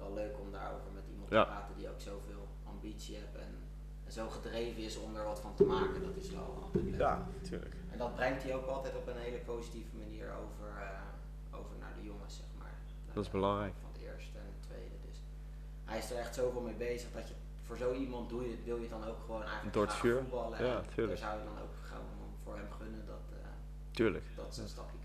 wel leuk om daarover met Ja. die ook zoveel ambitie heeft en, en zo gedreven is om er wat van te maken. Dat is wel altijd leuk. Ja, tuurlijk. En dat brengt hij ook altijd op een hele positieve manier over, eh, over naar de jongens, zeg maar. Dat is belangrijk. Van het eerste en het tweede. Dus hij is er echt zoveel mee bezig dat je voor zo iemand doe je, wil je het dan ook gewoon eigenlijk Door het graag vuur. voetballen. Ja, tuurlijk. Daar zou je dan ook gewoon voor hem gunnen dat, eh, Tuurlijk. dat ze een stapje.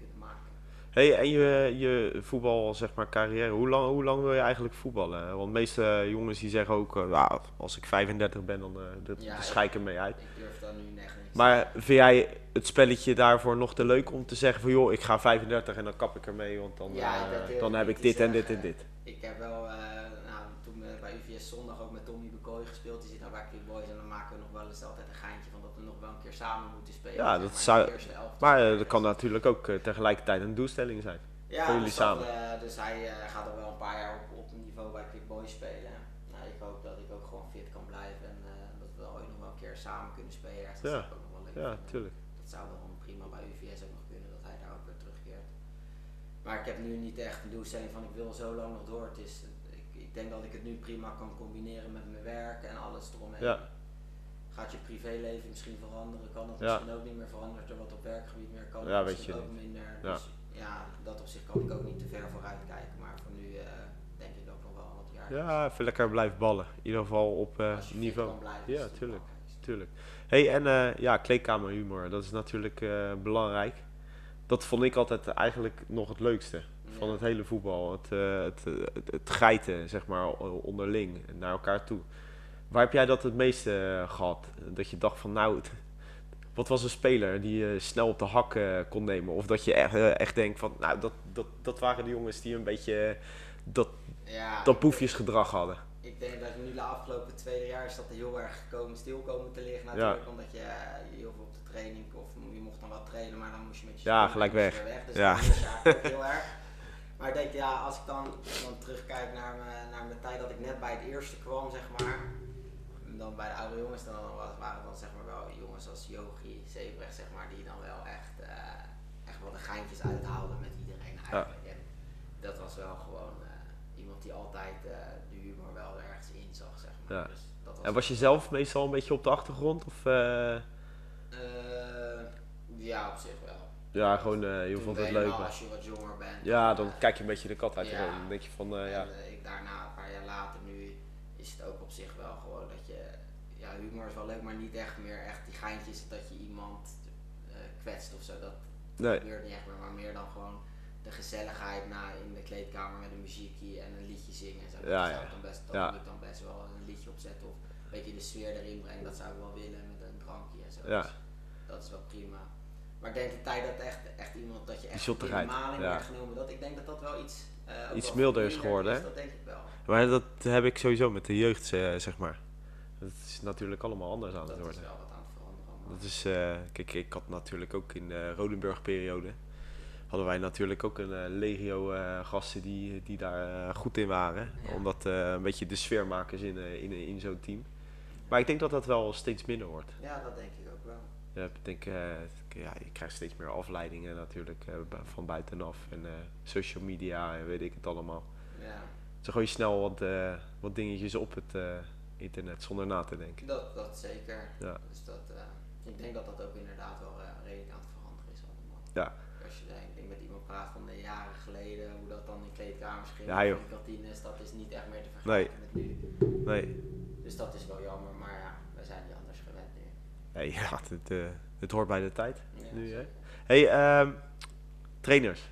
Hey, en je, je voetbal, zeg maar, carrière, hoe lang, hoe lang wil je eigenlijk voetballen? Want de meeste jongens die zeggen ook, "Nou, als ik 35 ben, dan uh, Ja, schei ik ermee uit. Ik durf dan nu echt niet Maar vind jij het spelletje daarvoor nog te leuk om te zeggen van, joh, ik ga 35 en dan kap ik ermee, want dan, Ja, eh, dan heb ik dit en dit en dit. Ik heb wel, nou, toen bij UVS zondag ook met Tommy Bekooi gespeeld. Die zit nou bij Click Boys en dan maken we nog wel eens altijd een geintje van dat we nog wel een keer samen moeten spelen. Ja, dat maar, zou-. Maar eh, dat kan natuurlijk ook eh, tegelijkertijd een doelstelling zijn. ja, voor jullie dus dat, samen. eh, dus hij gaat al wel een paar jaar op, op een niveau bij Click Boys spelen. Nou, ik hoop dat ik ook gewoon fit kan blijven en dat we ooit nog wel een keer samen kunnen spelen. Dat Ja. ook nog wel leuk Ja, tuurlijk. Dat zou wel prima bij UVS ook nog kunnen, dat hij daar ook weer terugkeert. Maar ik heb nu niet echt een doelstelling van ik wil zo lang nog door. Het is, ik, ik denk dat ik het nu prima kan combineren met mijn werk en alles eromheen. Ja. Gaat je privéleven misschien veranderen? Kan het Ja. misschien ook niet meer veranderen? Er wat op werkgebied meer kan, Ja, weet je ook niet. minder. Ja. Dus ja, dat op zich kan ik ook niet te ver vooruit kijken. Maar voor nu eh, denk ik ook nog wel wat jaar. Ja, even lekker blijven ballen. In ieder geval op eh, niveau. blijven, Ja, tuurlijk. Tuurlijk. hey, en eh, ja, kleedkamerhumor, dat is natuurlijk belangrijk. Dat vond ik altijd eigenlijk nog het leukste van het hele voetbal. Het, het, het, het geiten, zeg maar, onderling, naar elkaar toe. Waar heb jij dat het meeste eh, gehad? Dat je dacht van, nou, wat was een speler die je snel op de hak eh, kon nemen? Of dat je echt, eh, echt denkt van, nou, dat, dat, dat waren de jongens die een beetje dat, Ja, dat poefjesgedrag hadden. Ik denk dat nu de afgelopen twee jaar is dat er heel erg komen, stil komen te liggen natuurlijk. Omdat je, heel veel op de training of je mocht dan wel trainen, maar dan moest je met je Ja, gelijk weg. Dus Ja. dat is eigenlijk ook heel erg. Maar ik denk, ja, als ik dan, dan terugkijk naar mijn, naar mijn tijd dat ik net bij het eerste kwam, zeg maar. Dan bij de oude jongens, dan was- waren dan zeg maar wel jongens als Yogi, Zebrecht, zeg maar, die dan wel echt, eh, echt wel de geintjes uithaalden met iedereen eigenlijk. En dat was wel gewoon eh, iemand die altijd eh, de humor wel ergens in zag, zeg maar. Ja. Dus dat En was je zelf meestal een beetje op de achtergrond? Of, ja, op zich wel. ja, gewoon, eh, je Toen vond het leuk. Als je wat jonger bent. Ja, dan kijk je een beetje de kat uit de Ja. Dan denk je van, eh, ja. En ik daarna, een paar jaar later, nu is het ook op zich wel gewoon dat je, ja, humor is wel leuk, maar niet echt meer echt die geintjes dat je iemand eh, kwetst of zo. Dat Nee, gebeurt niet echt meer, maar meer dan gewoon de gezelligheid na in de kleedkamer met een muziekje en een liedje zingen. en Zo. Ja, dat zou ja. ik dan best, dat Ja. moet ik dan best wel een liedje opzetten of een beetje de sfeer erin brengen. Dat zou ik wel willen met een drankje en zo. Ja. Dus dat is wel prima. Maar ik denk de tijd dat echt, echt iemand, dat je echt in maling ja. genomen, dat, ik denk dat dat wel iets, eh, Iets milder is geworden, hè? Dat denk ik wel. maar dat heb ik sowieso met de jeugd, eh, zeg maar. Dat is natuurlijk allemaal anders aan Dat het is worden. wel wat aan het veranderen. Dat is, eh, kijk, ik had natuurlijk ook in de Rodenburg-periode. hadden wij natuurlijk ook een eh, legio eh, gasten die, die daar goed in waren. Ja. Omdat een beetje de sfeermakers in, in, in zo'n team. Maar ik denk dat dat wel steeds minder wordt. Ja, dat denk ik ook wel. Je, hebt, denk, ja, je krijgt steeds meer afleidingen natuurlijk van buitenaf. En social media en weet ik het allemaal. Ja, Zo gooi je snel wat, wat dingetjes op het internet zonder na te denken. dat, dat zeker. Ja. Dus dat, eh, ik denk dat dat ook inderdaad wel eh, redelijk aan het veranderen is allemaal. Ja. Als je denk met iemand praat van de jaren geleden, hoe dat dan in kleedkamers ging, Ja, in kantines, dat is niet echt meer te vergelijken met nu. Nee, Dus dat is wel jammer, maar ja, wij zijn niet anders gewend nu. nee ja, het, eh, het hoort bij de tijd. Ja, Nu, hè? Hey, ehm, trainers.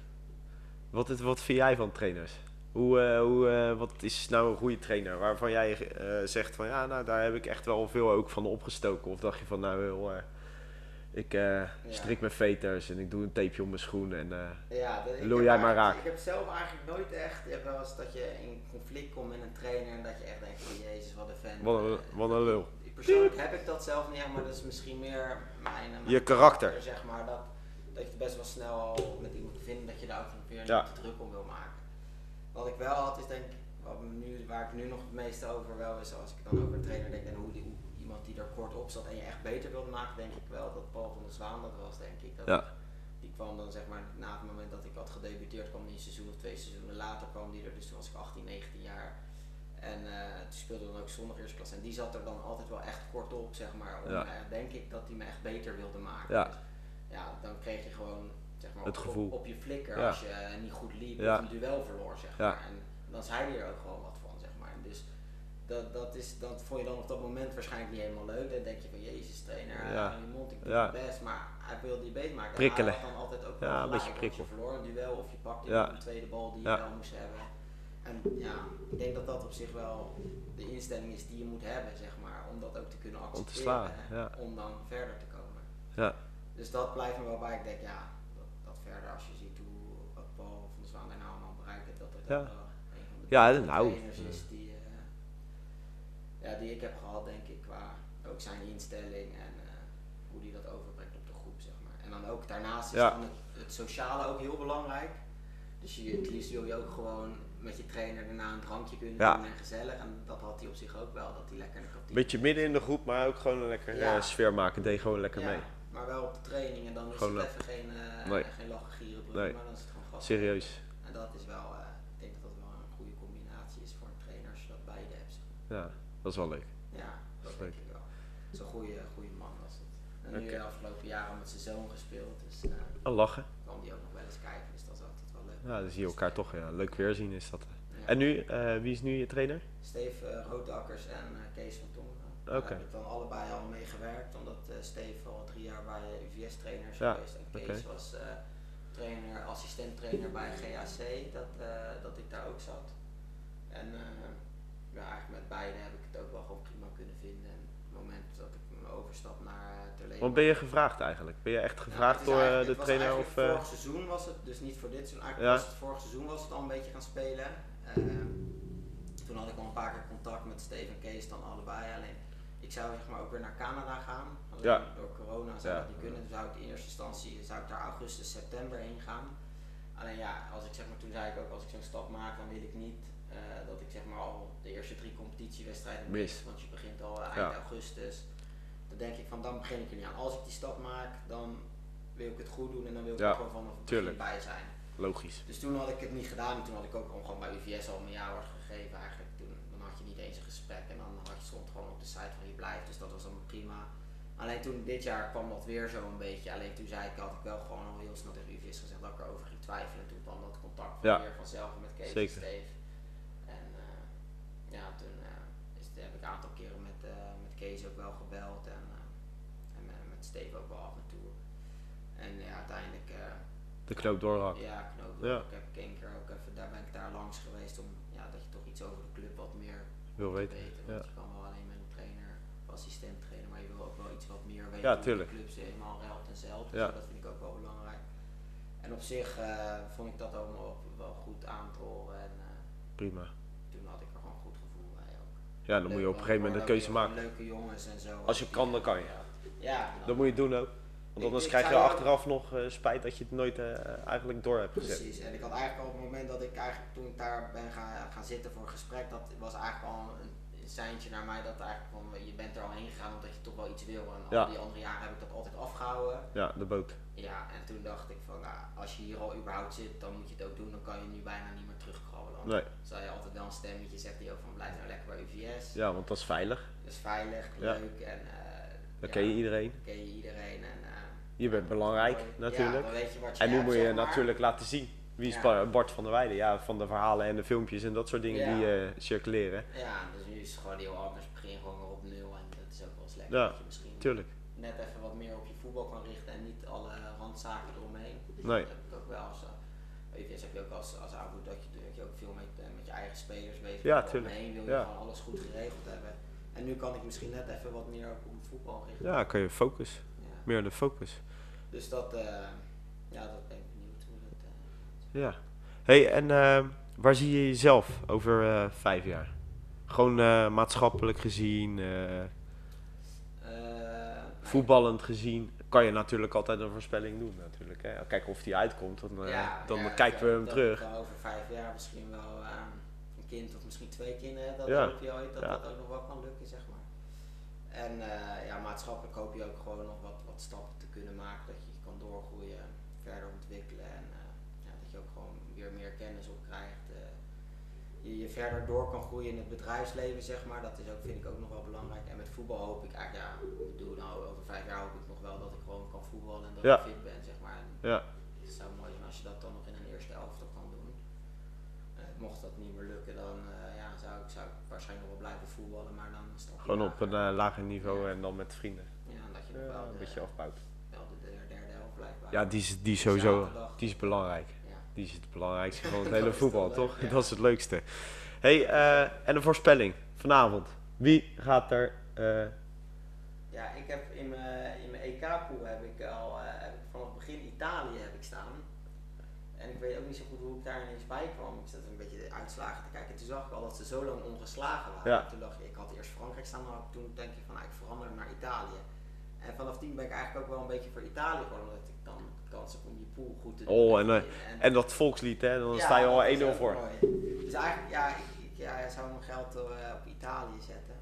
Wat, is- wat vind jij van trainers? Hoe, eh, hoe, eh, wat is nou een goede trainer? Waarvan jij eh, zegt van ja, nou daar heb ik echt wel veel ook van opgestoken. Of dacht je van nou heel, ik eh, strik mijn veters en ik doe een tapeje om mijn schoen en Ja, dat, ik Lul heb jij maar raak. Ik heb zelf eigenlijk nooit echt, je hebt wel eens dat je in conflict komt met een trainer en dat je echt denkt van jezus wat een fan. wat, een, wat een lul. Persoonlijk heb ik dat zelf niet, maar dat is misschien meer mijn, mijn Je karakter. zeg maar. Dat, dat je best wel snel al met iemand vindt dat je daar ook weer Ja. te druk om wil maken. Wat ik wel had is denk ik, wat nu, waar ik nu nog het meeste over wel is, als ik dan over een trainer denk en hoe, die, iemand die er kort op zat en je echt beter wilde maken, denk ik wel dat Paul van der Zwaan dat was, denk ik. Dat Ja. Die kwam dan zeg maar na het moment dat ik had gedebuteerd, kwam die een seizoen of twee seizoenen later kwam die er, dus toen was ik 18, 19 jaar. En eh toen speelde dan ook zondag eerste klas. En die zat er dan altijd wel echt kort op, zeg maar. Om, Ja. eh, denk ik dat hij me echt beter wilde maken. Ja. Dus, ja, dan kreeg je gewoon maar, Het op, gevoel. Op, op je flikker Ja. als je eh, niet goed liep Ja. of een duel verloor, zeg Ja. maar. En dan zei hij er ook gewoon wat van, zeg maar. Dus dat, dat, is, dat vond je dan op dat moment waarschijnlijk niet helemaal leuk. Dan denk je van, jezus trainer, Ja. hou je mond, ik doe Ja. mijn best. Maar hij wilde je beter maken. Prikkelen. En hij had dan altijd ook Ja, wel een gelijk, beetje want prikkel. Je verloor een duel of je pakte Ja. een tweede bal die je Ja. wel moest hebben. En ja, ik denk dat dat op zich wel de instelling is die je moet hebben, zeg maar, om dat ook te kunnen accepteren. slaan, hè, ja. Om dan verder te komen. Ja. Dus dat blijft me wel bij. Ik denk, ja, verder als je ziet hoe Paul van Zwaan daar nou allemaal bereikt heeft, dat het Ja. wel een van de Ja, nou, trainers is die, eh, ja, die ik heb gehad, denk ik, qua ook zijn instelling en eh, hoe die dat overbrengt op de groep, zeg maar. En dan ook daarnaast is Ja. dan het, het sociale ook heel belangrijk. Dus je, het liefst wil je ook gewoon met je trainer daarna een drankje kunnen Ja. doen en gezellig. En dat had hij op zich ook wel, dat hij lekker in de kantine Beetje midden in de groep, maar ook gewoon een lekker Ja. eh, sfeer maken. Deed gewoon lekker mee. Maar wel op de training en dan is Gewoon, het even geen, nee. geen lachen, gieren, Nee. brullen, maar dan is het gewoon gas. Serieus. En dat is wel, eh, ik denk dat dat wel een goede combinatie is voor een trainer als je dat beide hebt. Ja, dat is wel leuk. Ja, dat Leuk. denk ik wel. Zo'n goede, goede man was het. En nu de afgelopen jaren met zijn zoon gespeeld, dus eh Een lachen. kwam die ook nog wel eens kijken, dus dat is altijd wel leuk. Ja, dan zie je elkaar toch. Ja. Leuk weerzien is dat. Ja. En nu, wie is nu je trainer? Steve uh, Roodakkers en Kees van Tongeren. Daar heb ik dan allebei al mee gewerkt, omdat eh Steve al drie jaar bij UVS-trainer is Ja, geweest. En Kees was eh, trainer, assistent-trainer bij GAC, dat, eh, dat ik daar ook zat. En ja, eigenlijk met beide heb ik het ook wel gewoon prima kunnen vinden. En op het moment dat ik mijn overstap naar uh, Terleen... Want ben je gevraagd eigenlijk? Ben je echt gevraagd door de trainer? Of, Vorig seizoen was het, dus niet voor dit seizoen. Eigenlijk Ja. was het vorig seizoen was het al een beetje gaan spelen. Toen had ik al een paar keer contact met Steven en Kees dan allebei. Alleen ik zou zeg maar ook weer naar Canada gaan. Alleen Ja. door corona zou dat niet kunnen. Dus zou ik in eerste instantie zou ik daar augustus, september heen gaan. Alleen ja, als ik zeg maar, toen zei ik ook als ik zo'n stap maak, dan wil ik niet eh, dat ik zeg maar al de eerste drie competitiewedstrijden Mis. Want je begint al eh, eind Ja. augustus. Dan denk ik van dan begin ik er niet aan. Als ik die stap maak, dan wil ik het goed doen en dan wil ik er gewoon vanaf het begin bij zijn. logisch. Dus toen had ik het niet gedaan en toen had ik ook gewoon bij UVS al mijn jaarwoord gegeven eigenlijk. Toen, dan had je niet Kees een gesprek en dan stond gewoon op de site van je blijft, dus dat was dan prima. Alleen toen dit jaar kwam dat weer zo een beetje. Alleen toen zei ik, had ik wel gewoon al heel snel tegen UVS gezegd dat ik erover ging twijfelen. Toen kwam dat contact Ja. weer vanzelf met Kees en Steve. En eh, ja, toen eh, is, heb ik een aantal keren met, eh, met Kees ook wel gebeld en, en met, Steve ook wel af en toe. En ja, uiteindelijk, De knoop doorhakken. ja, knoop Ja. Ik heb één keer ook even, daar ben ik daar langs geweest om, ja, dat je toch iets over de club wat meer Wil te weten. weten. ja. Ja, tuurlijk. de club ze helemaal ruilt en zelf. Dus Ja. dat vind ik ook wel belangrijk. En op zich eh, vond ik dat allemaal ook wel goed aan te horen en eh, Prima. toen had ik er gewoon een goed gevoel bij ook. Ja, dan moet je op een gegeven moment een keuze maken. Leuke jongens en zo. Als je kan, dan kan je. Ja, Dat moet je doen ook. Want anders ik krijg je achteraf nog eh, spijt dat je het nooit eigenlijk door hebt gezet. Precies, en ik had eigenlijk al op het moment dat ik eigenlijk toen ik daar ben gaan, gaan zitten voor een gesprek, dat was eigenlijk al een seintje naar mij dat eigenlijk van je bent er al heen gegaan omdat je toch wel iets wil. En Ja. al die andere jaren heb ik dat altijd afgehouden. Ja, de boot. Ja, en toen dacht ik van nou, als je hier al überhaupt zit, dan moet je het ook doen, dan kan je nu bijna niet meer terugkrabbelen. Nee. dan zou je altijd wel een stemmetje zegt die ook van blijf nou lekker bij UVS. Ja, want dat is veilig. Dat is veilig, Ja. leuk en eh Dan ken je iedereen. ken je iedereen en eh, Je bent belangrijk natuurlijk. dan weet je wat je En nu moet je natuurlijk laten zien. Wie is Ja. Ba- Bart van der Weijden? Ja, van de verhalen en de filmpjes en dat soort dingen Ja. die eh, circuleren. Ja, dus nu is het gewoon heel anders. Begin gewoon weer op nul en dat is ook wel eens lekker. Ja, dat je misschien Tuurlijk. net even wat meer op je voetbal kan richten en niet alle randzaken eromheen. Nee. Dat heb ik ook wel als, uh, EVS heb je ook als, als aanvoer dat je, dat je ook veel met, eh, met je eigen spelers bezig Ja, bent. tuurlijk. Omheen wil je Ja. gewoon alles goed geregeld hebben. En nu kan ik misschien net even wat meer op op voetbal richten. Ja, kan je focus. Ja. Meer de focus. Dus dat, eh, ja, dat ben ik benieuwd hoe dat... eh, Ja. hey, en eh, waar zie je jezelf over eh, vijf jaar? Gewoon eh, maatschappelijk gezien, eh, voetballend gezien, kan je natuurlijk altijd een voorspelling doen natuurlijk. Hè? Kijken of die uitkomt, dan, eh, Ja, dan ja, kijken we hem dat terug. ik dan over vijf jaar misschien wel eh, een kind of misschien twee kinderen dat Ja. hoop je ooit, dat Ja. dat ook nog wel kan lukken, zeg maar. En eh, ja, maatschappelijk hoop je ook gewoon nog wat, wat stappen te kunnen maken, dat je kan doorgroeien, verder ontwikkelen en eh, ja, dat je meer kennis op krijgt. eh, je, je verder door kan groeien in het bedrijfsleven, zeg maar. Dat is ook, vind ik ook nog wel belangrijk. En met voetbal hoop ik eigenlijk, ja, ik bedoel, nou, over vijf jaar hoop ik nog wel dat ik gewoon kan voetballen en dat Ja. ik fit ben, zeg maar. En Ja, het zou mooi zijn als je dat dan nog in een eerste elftal kan doen. Eh, mocht dat niet meer lukken, dan eh, ja, zou, ik, zou ik waarschijnlijk nog wel blijven voetballen, maar dan je gewoon op een lager. lager niveau en dan met vrienden. Ja, dat je nog wel een de, beetje afbouwt. wel de derde, helft. Ja, die is, die is sowieso die is belangrijk. Die is het belangrijkste van het hele voetbal, toch leuk, toch? ja. Dat is het leukste. hey, eh, en een voorspelling vanavond. Wie gaat er... eh, Ja, ik heb in mijn, in mijn EK-pool heb ik al eh, heb ik vanaf het begin Italië heb ik staan. En ik weet ook niet zo goed hoe ik daar ineens bij kwam. Ik zat een beetje de uitslagen te kijken. En toen zag ik al dat ze zo lang ongeslagen waren. Ja. Toen dacht ik, ik had eerst Frankrijk staan, maar toen denk ik van nou, ik verander naar Italië. En vanaf die ben ik eigenlijk ook wel een beetje voor Italië geworden, omdat ik dan kans heb om die pool goed te doen. Oh, en, eh, en dat volkslied, hè? Dan Ja, sta je al dat is 1-0 ook voor. mooi. Dus eigenlijk, ja, ik, ja, ik zou mijn geld eh, op Italië zetten.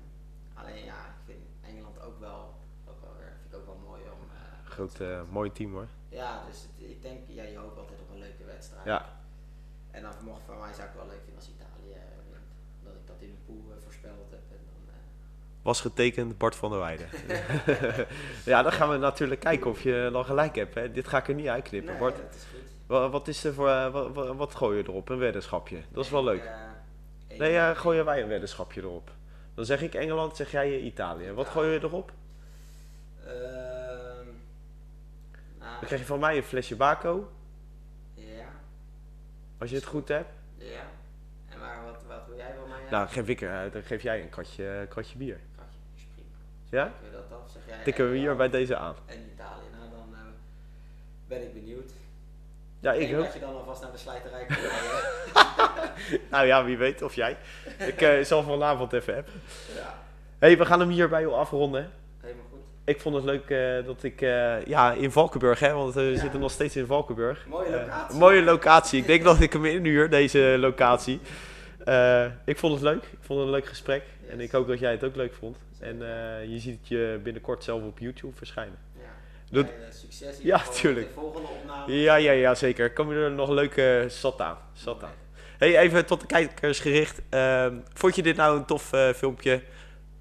Alleen ja, ik vind Engeland ook wel, ook wel weer, vind ik ook wel mooi om. eh, Groot, mooi team hoor. Ja, dus het- ik denk, ja, je hoopt altijd op een leuke wedstrijd. Ja. En dan mocht voor mij zou ik wel Was getekend Bart van der Weijden. ja, dan gaan we natuurlijk kijken of je dan gelijk hebt. Hè. Dit ga ik er niet uitknippen. nee, Bart, dat is goed. wa- wat, is er voor, eh, wat, wat, wat gooi je erop? Een weddenschapje. Dat is wel leuk. Eh, Nee, ja, gooien wij een weddenschapje erop. Dan zeg ik Engeland, zeg jij eh, Italië. Wat gooi je erop? Ehm, nou, Dan krijg je van mij een flesje Baco, ja, als je het goed hebt. ja. En maar wat, wat wil jij van mij? Nou, geef, ik, er- dan geef jij een kratje, kratje bier. Ja? Tikken we dat af? Zeg jij Tikken we hier Engeland bij deze aan. En Italië. Nou, dan eh, ben ik benieuwd. Ja, ik denk ook. dat je dan alvast naar de slijterij rijden. Nou ja, wie weet, of jij. Ik eh, zal vanavond even hebben. ja, hey, we gaan hem hierbij al afronden. helemaal goed. Ik vond het leuk eh, dat ik, eh, ja, in Valkenburg, hè, want we Ja. zitten nog steeds in Valkenburg. Mooie Eh, locatie. mooie locatie. Ik denk dat ik hem inhuur, deze locatie. Eh, ik vond het leuk. Ik vond het een leuk gesprek. En ik hoop dat jij het ook leuk vond. En eh, je ziet je binnenkort zelf op YouTube verschijnen. Ja. Jij, eh, succes in Ja, tuurlijk. De volgende opname. Ja, ja, ja, zeker. Kom je er nog leuke zat aan. Zat aan. Hey, even tot de kijkers gericht. Ehm, vond je dit nou een tof eh, filmpje?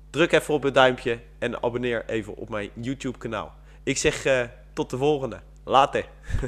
Druk even op het duimpje en abonneer even op mijn YouTube kanaal. Ik zeg eh, tot de volgende. Later.